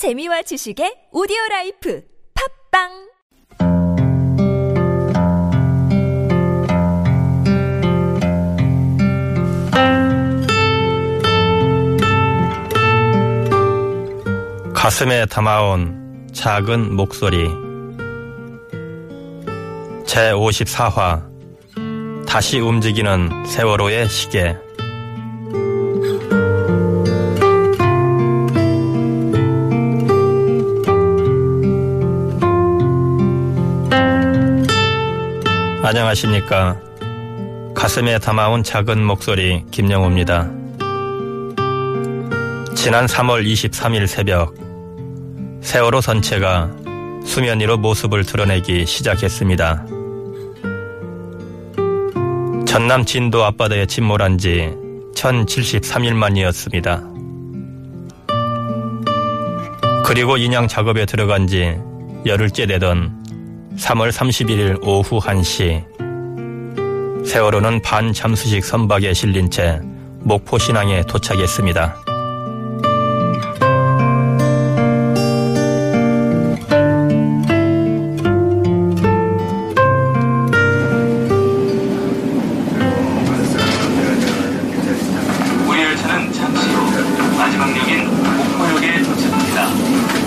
재미와 지식의 오디오 라이프 팝빵! 가슴에 담아온 작은 목소리. 제54화 다시 움직이는 세월호의 시계 안녕하십니까 가슴에 담아온 작은 목소리 김영우입니다 지난 3월 23일 새벽 세월호 전체가 수면 위로 모습을 드러내기 시작했습니다. 전남 진도 앞바다에 침몰한 지 1073일 만이었습니다. 그리고 인양 작업에 들어간 지 열흘째 되던 3월 31일 오후 1시 세월호는 반잠수식 선박에 실린 채 목포 신항에 도착했습니다. 우리 열차는 잠시 후 마지막 역인 목포역에 도착합니다.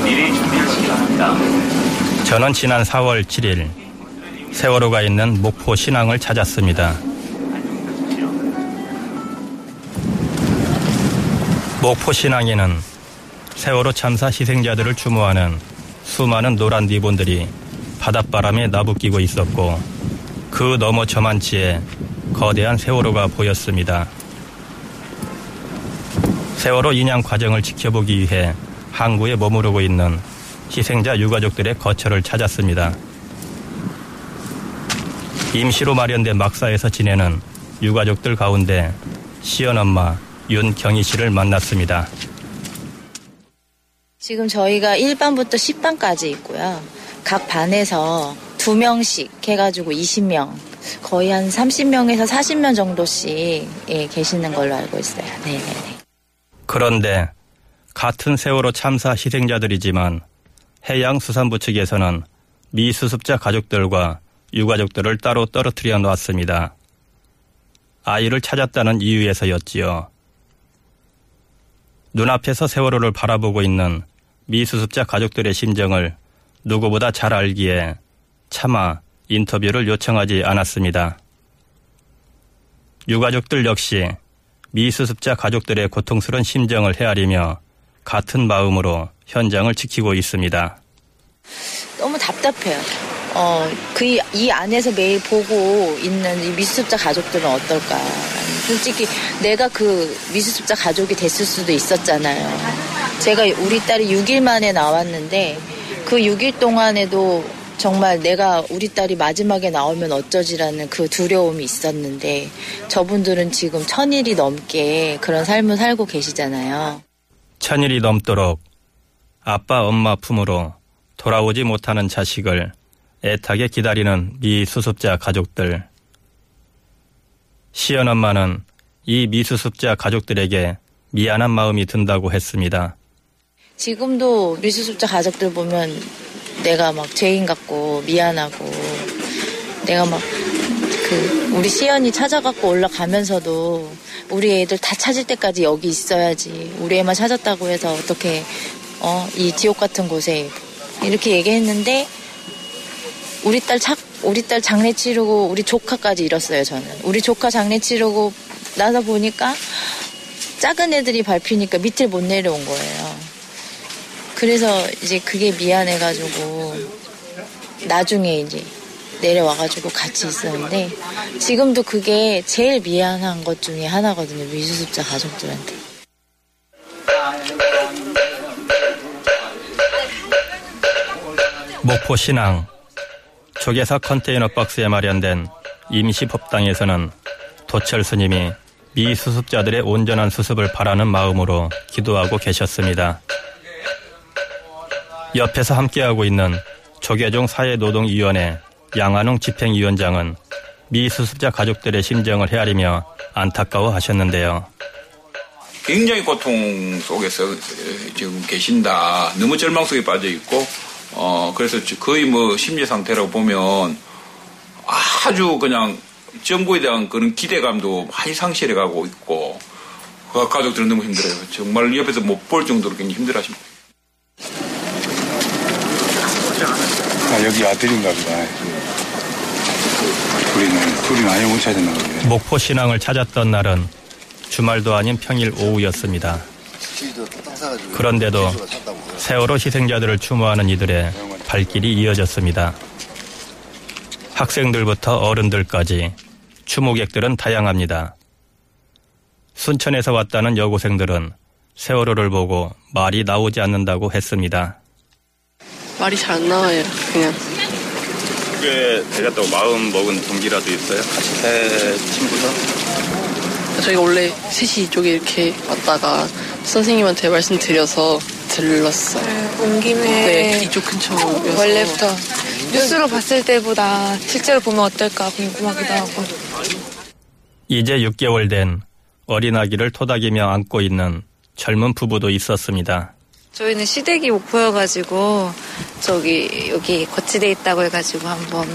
미리 준비하시기 바랍니다. 저는 지난 4월 7일 세월호가 있는 목포 신항을 찾았습니다. 목포 신항에는 세월호 참사 희생자들을 추모하는 수많은 노란 리본들이 바닷바람에 나부끼고 있었고 그 너머 저만치에 거대한 세월호가 보였습니다. 세월호 인양 과정을 지켜보기 위해 항구에 머무르고 있는 희생자 유가족들의 거처를 찾았습니다. 임시로 마련된 막사에서 지내는 유가족들 가운데 시연엄마 윤경희 씨를 만났습니다. 지금 저희가 1반부터 10반까지 있고요. 각 반에서 2명씩 해가지고 20명, 거의 한 30명에서 40명 정도씩 예, 계시는 걸로 알고 있어요. 네네네. 그런데 같은 세월호 참사 희생자들이지만 해양수산부 측에서는 미수습자 가족들과 유가족들을 따로 떨어뜨려 놓았습니다. 아이를 찾았다는 이유에서였지요. 눈앞에서 세월호를 바라보고 있는 미수습자 가족들의 심정을 누구보다 잘 알기에 차마 인터뷰를 요청하지 않았습니다. 유가족들 역시 미수습자 가족들의 고통스러운 심정을 헤아리며 같은 마음으로 현장을 지키고 있습니다. 너무 답답해요. 어, 그, 이- 이 안에서 매일 보고 있는 이 미수습자 가족들은 어떨까. 솔직히 내가 그 미수습자 가족이 됐을 수도 있었잖아요. 제가 우리 딸이 6일 만에 나왔는데 그 6일 동안에도 정말 내가 우리 딸이 마지막에 나오면 어쩌지라는 그 두려움이 있었는데 저분들은 지금 천일이 넘게 그런 삶을 살고 계시잖아요. 천일이 넘도록 아빠 엄마 품으로 돌아오지 못하는 자식을 애타게 기다리는 미수습자 가족들. 시연 엄마는 이 미수습자 가족들에게 미안한 마음이 든다고 했습니다. 지금도 미수습자 가족들 보면 내가 막 죄인 같고 미안하고 내가 막 그 우리 시연이 찾아갖고 올라가면서도 우리 애들 다 찾을 때까지 여기 있어야지 우리 애만 찾았다고 해서 어떻게 어 이 지옥 같은 곳에 이렇게 얘기했는데 우리 딸 착, 우리 딸 장례 치르고 우리 조카까지 잃었어요 저는 우리 조카 장례 치르고 나서 보니까 작은 애들이 밟히니까 밑을 못 내려온 거예요. 그래서 이제 그게 미안해가지고 나중에 이제 내려와가지고 같이 있었는데 지금도 그게 제일 미안한 것 중에 하나거든요. 미수습자 가족들한테. 목포 신항 조개사 컨테이너 박스에 마련된 임시 법당에서는 도철 스님이 미수습자들의 온전한 수습을 바라는 마음으로 기도하고 계셨습니다. 옆에서 함께하고 있는 조계종 사회노동위원회 양한웅 집행위원장은 미수습자 가족들의 심정을 헤아리며 안타까워 하셨는데요. 굉장히 고통 속에서 지금 계신다. 너무 절망 속에 빠져 있고, 어, 그래서 거의 뭐 심리 상태라고 보면 아주 그냥 정부에 대한 그런 기대감도 많이 상실해 가고 있고, 그 가족들은 너무 힘들어요. 정말 옆에서 못 볼 정도로 굉장히 힘들어 하십니다. 아, 여기 아들인가 보다. 우리는 둘이 아예 못 찾았나 보네. 목포 신앙을 찾았던 날은 주말도 아닌 평일 오후였습니다. 그런데도 세월호 희생자들을 추모하는 이들의 발길이 이어졌습니다. 학생들부터 어른들까지 추모객들은 다양합니다. 순천에서 왔다는 여고생들은 세월호를 보고 말이 나오지 않는다고 했습니다. 말이 잘 안 나와요, 그냥. 그게 되겠다고 마음 먹은 동기라도 있어요? 같이 새 친구들? 저희가 원래 셋이 이쪽에 이렇게 왔다가 선생님한테 말씀드려서 들렀어요. 온 김에 네, 이쪽 근처여서. 원래부터 뉴스로 봤을 때보다 실제로 보면 어떨까 궁금하기도 하고 이제 6개월 된 어린 아기를 토닥이며 안고 있는 젊은 부부도 있었습니다. 저희는 시댁이 목포여가지고 저기 여기 거치돼 있다고 해가지고 한번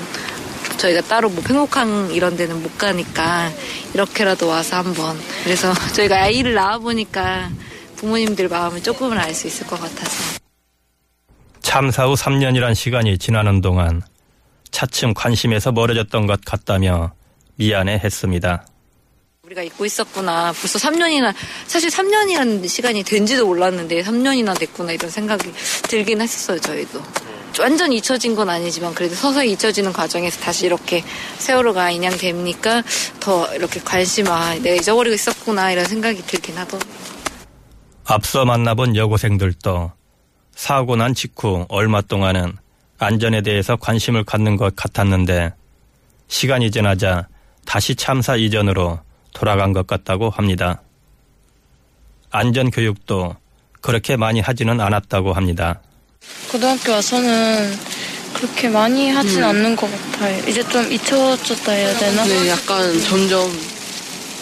저희가 따로 뭐 팽목항 이런 데는 못 가니까 이렇게라도 와서 한번 그래서 저희가 아이를 낳아 보니까 부모님들 마음을 조금은 알 수 있을 것 같아서 참사 후 3년이란 시간이 지나는 동안 차츰 관심에서 멀어졌던 것 같다며 미안해 했습니다. 우리가 잊고 있었구나. 벌써 3년이나, 사실 3년이라는 시간이 된지도 몰랐는데 3년이나 됐구나 이런 생각이 들긴 했었어요, 저희도. 완전 잊혀진 건 아니지만 그래도 서서히 잊혀지는 과정에서 다시 이렇게 세월호가 인양되니까 더 이렇게 관심, 아, 내가 잊어버리고 있었구나 이런 생각이 들긴 하더라고요. 앞서 만나본 여고생들도 사고 난 직후 얼마 동안은 안전에 대해서 관심을 갖는 것 같았는데 시간이 지나자 다시 참사 이전으로 돌아간 것 같다고 합니다. 안전 교육도 그렇게 많이 하지는 않았다고 합니다. 고등학교 와서는 그렇게 많이 하진 음. 않는 것 같아요. 이제 좀 잊혀졌다 해야 되나? 네, 약간 점점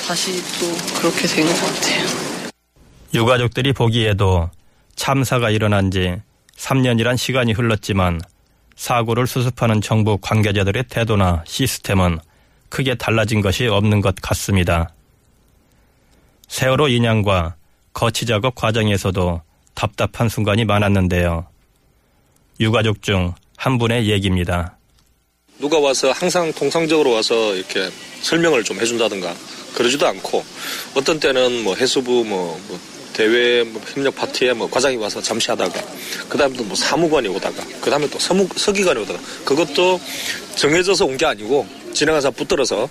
다시 또 그렇게 된 것 같아요. 유가족들이 보기에도 참사가 일어난 지 3년이란 시간이 흘렀지만 사고를 수습하는 정부 관계자들의 태도나 시스템은 크게 달라진 것이 없는 것 같습니다. 세월호 인양과 거치 작업 과정에서도 답답한 순간이 많았는데요. 유가족 중 한 분의 얘기입니다. 누가 와서 항상 통상적으로 와서 이렇게 설명을 좀 해준다든가 그러지도 않고 어떤 때는 뭐 해수부 뭐, 뭐 대외 뭐 협력 파티에 뭐 과장이 와서 잠시 하다가 그 다음에 또 뭐 사무관이 오다가 그 다음에 또 서무, 서기관이 오다가 그것도 정해져서 온 게 아니고 진행하자 붙들어서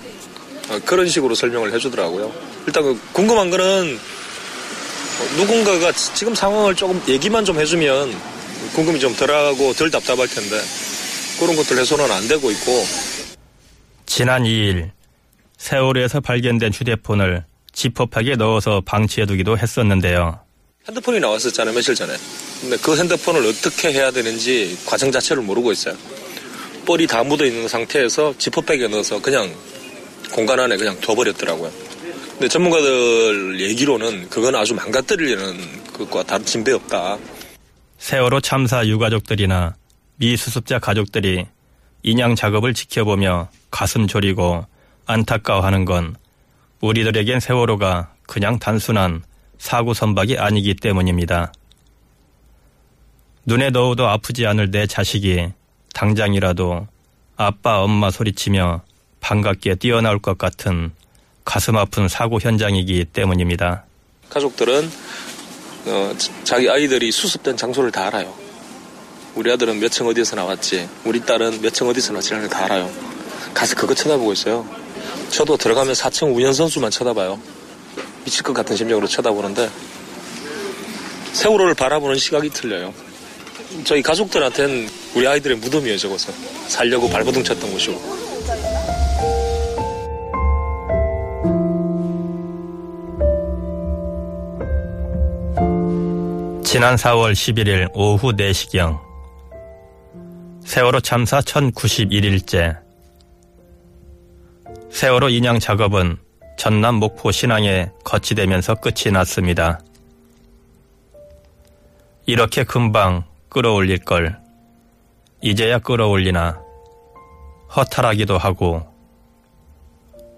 어, 그런 식으로 설명을 해주더라고요. 일단 그 궁금한 거는 누군가가 지금 상황을 조금 얘기만 좀 해주면 궁금이 좀 덜하고 덜 답답할 텐데 그런 것들 해소는 안 되고 있고 지난 2일 세월호에서 발견된 휴대폰을 지퍼백에 넣어서 방치해두기도 했었는데요. 핸드폰이 나왔었잖아요 며칠 전에. 근데 그 핸드폰을 어떻게 해야 되는지 과정 자체를 모르고 있어요. 뻘이 다 묻어 있는 상태에서 지퍼백에 넣어서 그냥 공간 안에 그냥 둬버렸더라고요. 근데 전문가들 얘기로는 그건 아주 망가뜨리려는 것과 다른 진배 없다. 세월호 참사 유가족들이나 미수습자 가족들이 인양 작업을 지켜보며 가슴 졸이고 안타까워하는 건 우리들에겐 세월호가 그냥 단순한 사고 선박이 아니기 때문입니다. 눈에 넣어도 아프지 않을 내 자식이 당장이라도 아빠 엄마 소리치며 반갑게 뛰어나올 것 같은 가슴 아픈 사고 현장이기 때문입니다. 가족들은 어, 자기 아이들이 수습된 장소를 다 알아요. 우리 아들은 몇 층 어디에서 나왔지? 우리 딸은 몇 층 어디서 나왔지? 하는 다 알아요. 가서 그거 쳐다보고 있어요 저도 들어가면 4층 우연선수만 쳐다봐요. 미칠 것 같은 심정으로 쳐다보는데 세월호를 바라보는 시각이 틀려요. 저희 가족들한테는 우리 아이들의 무덤이에요 저것은. 살려고 발버둥 쳤던 곳이고. 지난 4월 11일 오후 4시경 세월호 참사 1091일째 세월호 인양 작업은 전남 목포 신앙에 거치되면서 끝이 났습니다. 이렇게 금방 끌어올릴 걸 이제야 끌어올리나 허탈하기도 하고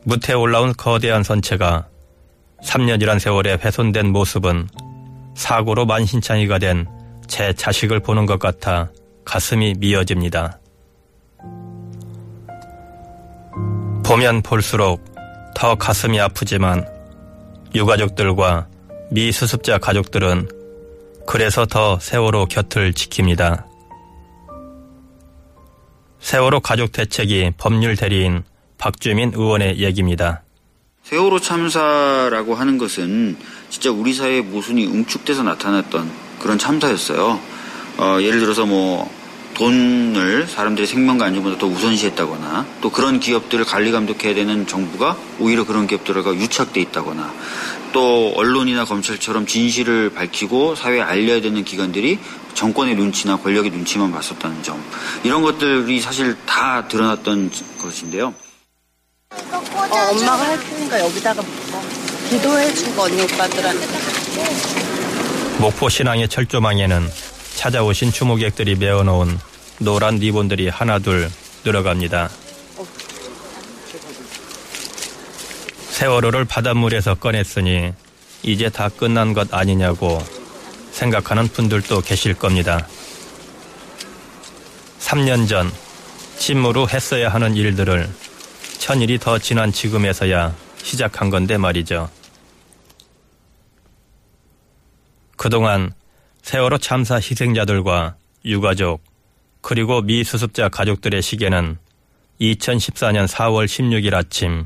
무태 올라온 거대한 선체가 3년이란 세월에 훼손된 모습은 사고로 만신창이가 된 제 자식을 보는 것 같아 가슴이 미어집니다. 보면 볼수록 더 가슴이 아프지만 유가족들과 미수습자 가족들은 그래서 더 세월호 곁을 지킵니다. 세월호 가족 대책이 법률 대리인 박주민 의원의 얘기입니다. 세월호 참사라고 하는 것은 진짜 우리 사회의 모순이 응축돼서 나타났던 그런 참사였어요. 어, 예를 들어서 뭐 돈을 사람들의 생명과 안전보다 더 우선시했다거나 또 그런 기업들을 관리 감독해야 되는 정부가 오히려 그런 기업들과 유착돼 있다거나 또 언론이나 검찰처럼 진실을 밝히고 사회에 알려야 되는 기관들이 정권의 눈치나 권력의 눈치만 봤었다는 점 이런 것들이 사실 다 드러났던 것인데요. 어, 엄마가 할 테니까 여기다가 기도해주고 언니 오빠들한테. 목포 신앙의 철조망에는 찾아오신 추모객들이 메어놓은 노란 리본들이 하나둘 늘어갑니다. 세월호를 바닷물에서 꺼냈으니 이제 다 끝난 것 아니냐고 생각하는 분들도 계실 겁니다. 3년 전 침무로 했어야 하는 일들을 천일이 더 지난 지금에서야 시작한 건데 말이죠. 그동안 세월호 참사 희생자들과 유가족 그리고 미 수습자 가족들의 시계는 2014년 4월 16일 아침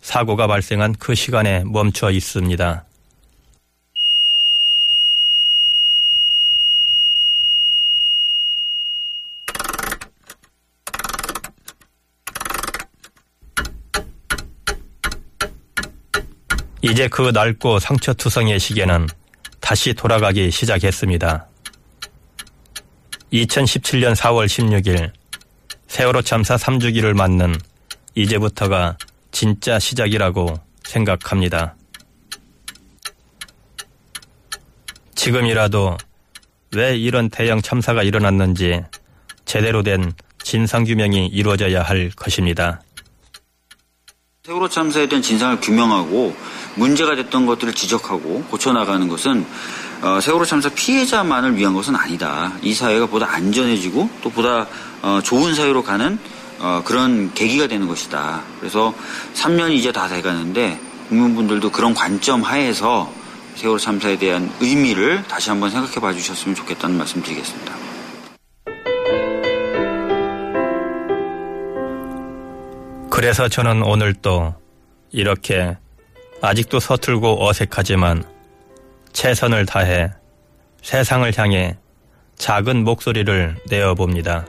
사고가 발생한 그 시간에 멈춰 있습니다. 이제 그 낡고 상처투성의 시계는 다시 돌아가기 시작했습니다. 2017년 4월 16일 세월호 참사 3주기를 맞는 이제부터가 진짜 시작이라고 생각합니다. 지금이라도 왜 이런 대형 참사가 일어났는지 제대로 된 진상규명이 이루어져야 할 것입니다. 세월호 참사에 대한 진상을 규명하고 문제가 됐던 것들을 지적하고 고쳐나가는 것은 어, 세월호 참사 피해자만을 위한 것은 아니다. 이 사회가 보다 안전해지고 또 보다 어, 좋은 사회로 가는 어, 그런 계기가 되는 것이다. 그래서 3년이 이제 다 돼가는데 국민분들도 그런 관점 하에서 세월호 참사에 대한 의미를 다시 한번 생각해 봐 주셨으면 좋겠다는 말씀 드리겠습니다. 그래서 저는 오늘 또 이렇게 아직도 서툴고 어색하지만 최선을 다해 세상을 향해 작은 목소리를 내어봅니다.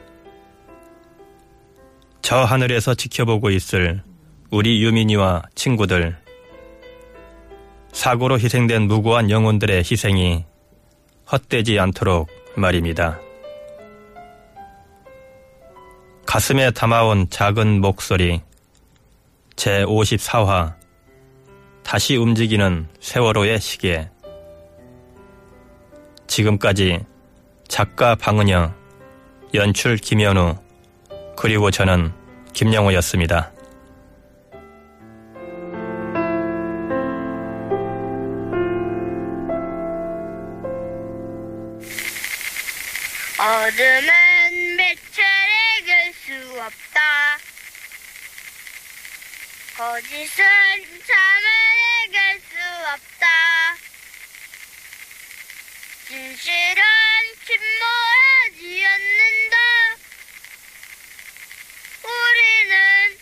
저 하늘에서 지켜보고 있을 우리 유민이와 친구들. 사고로 희생된 무고한 영혼들의 희생이 헛되지 않도록 말입니다. 가슴에 담아온 작은 목소리. 제54화. 다시 움직이는 세월호의 시계. 지금까지 작가 방은영, 연출 김현우, 그리고 저는 김영호였습니다. 이길 수 없다. 진실한 침모하지 않는다. 우리는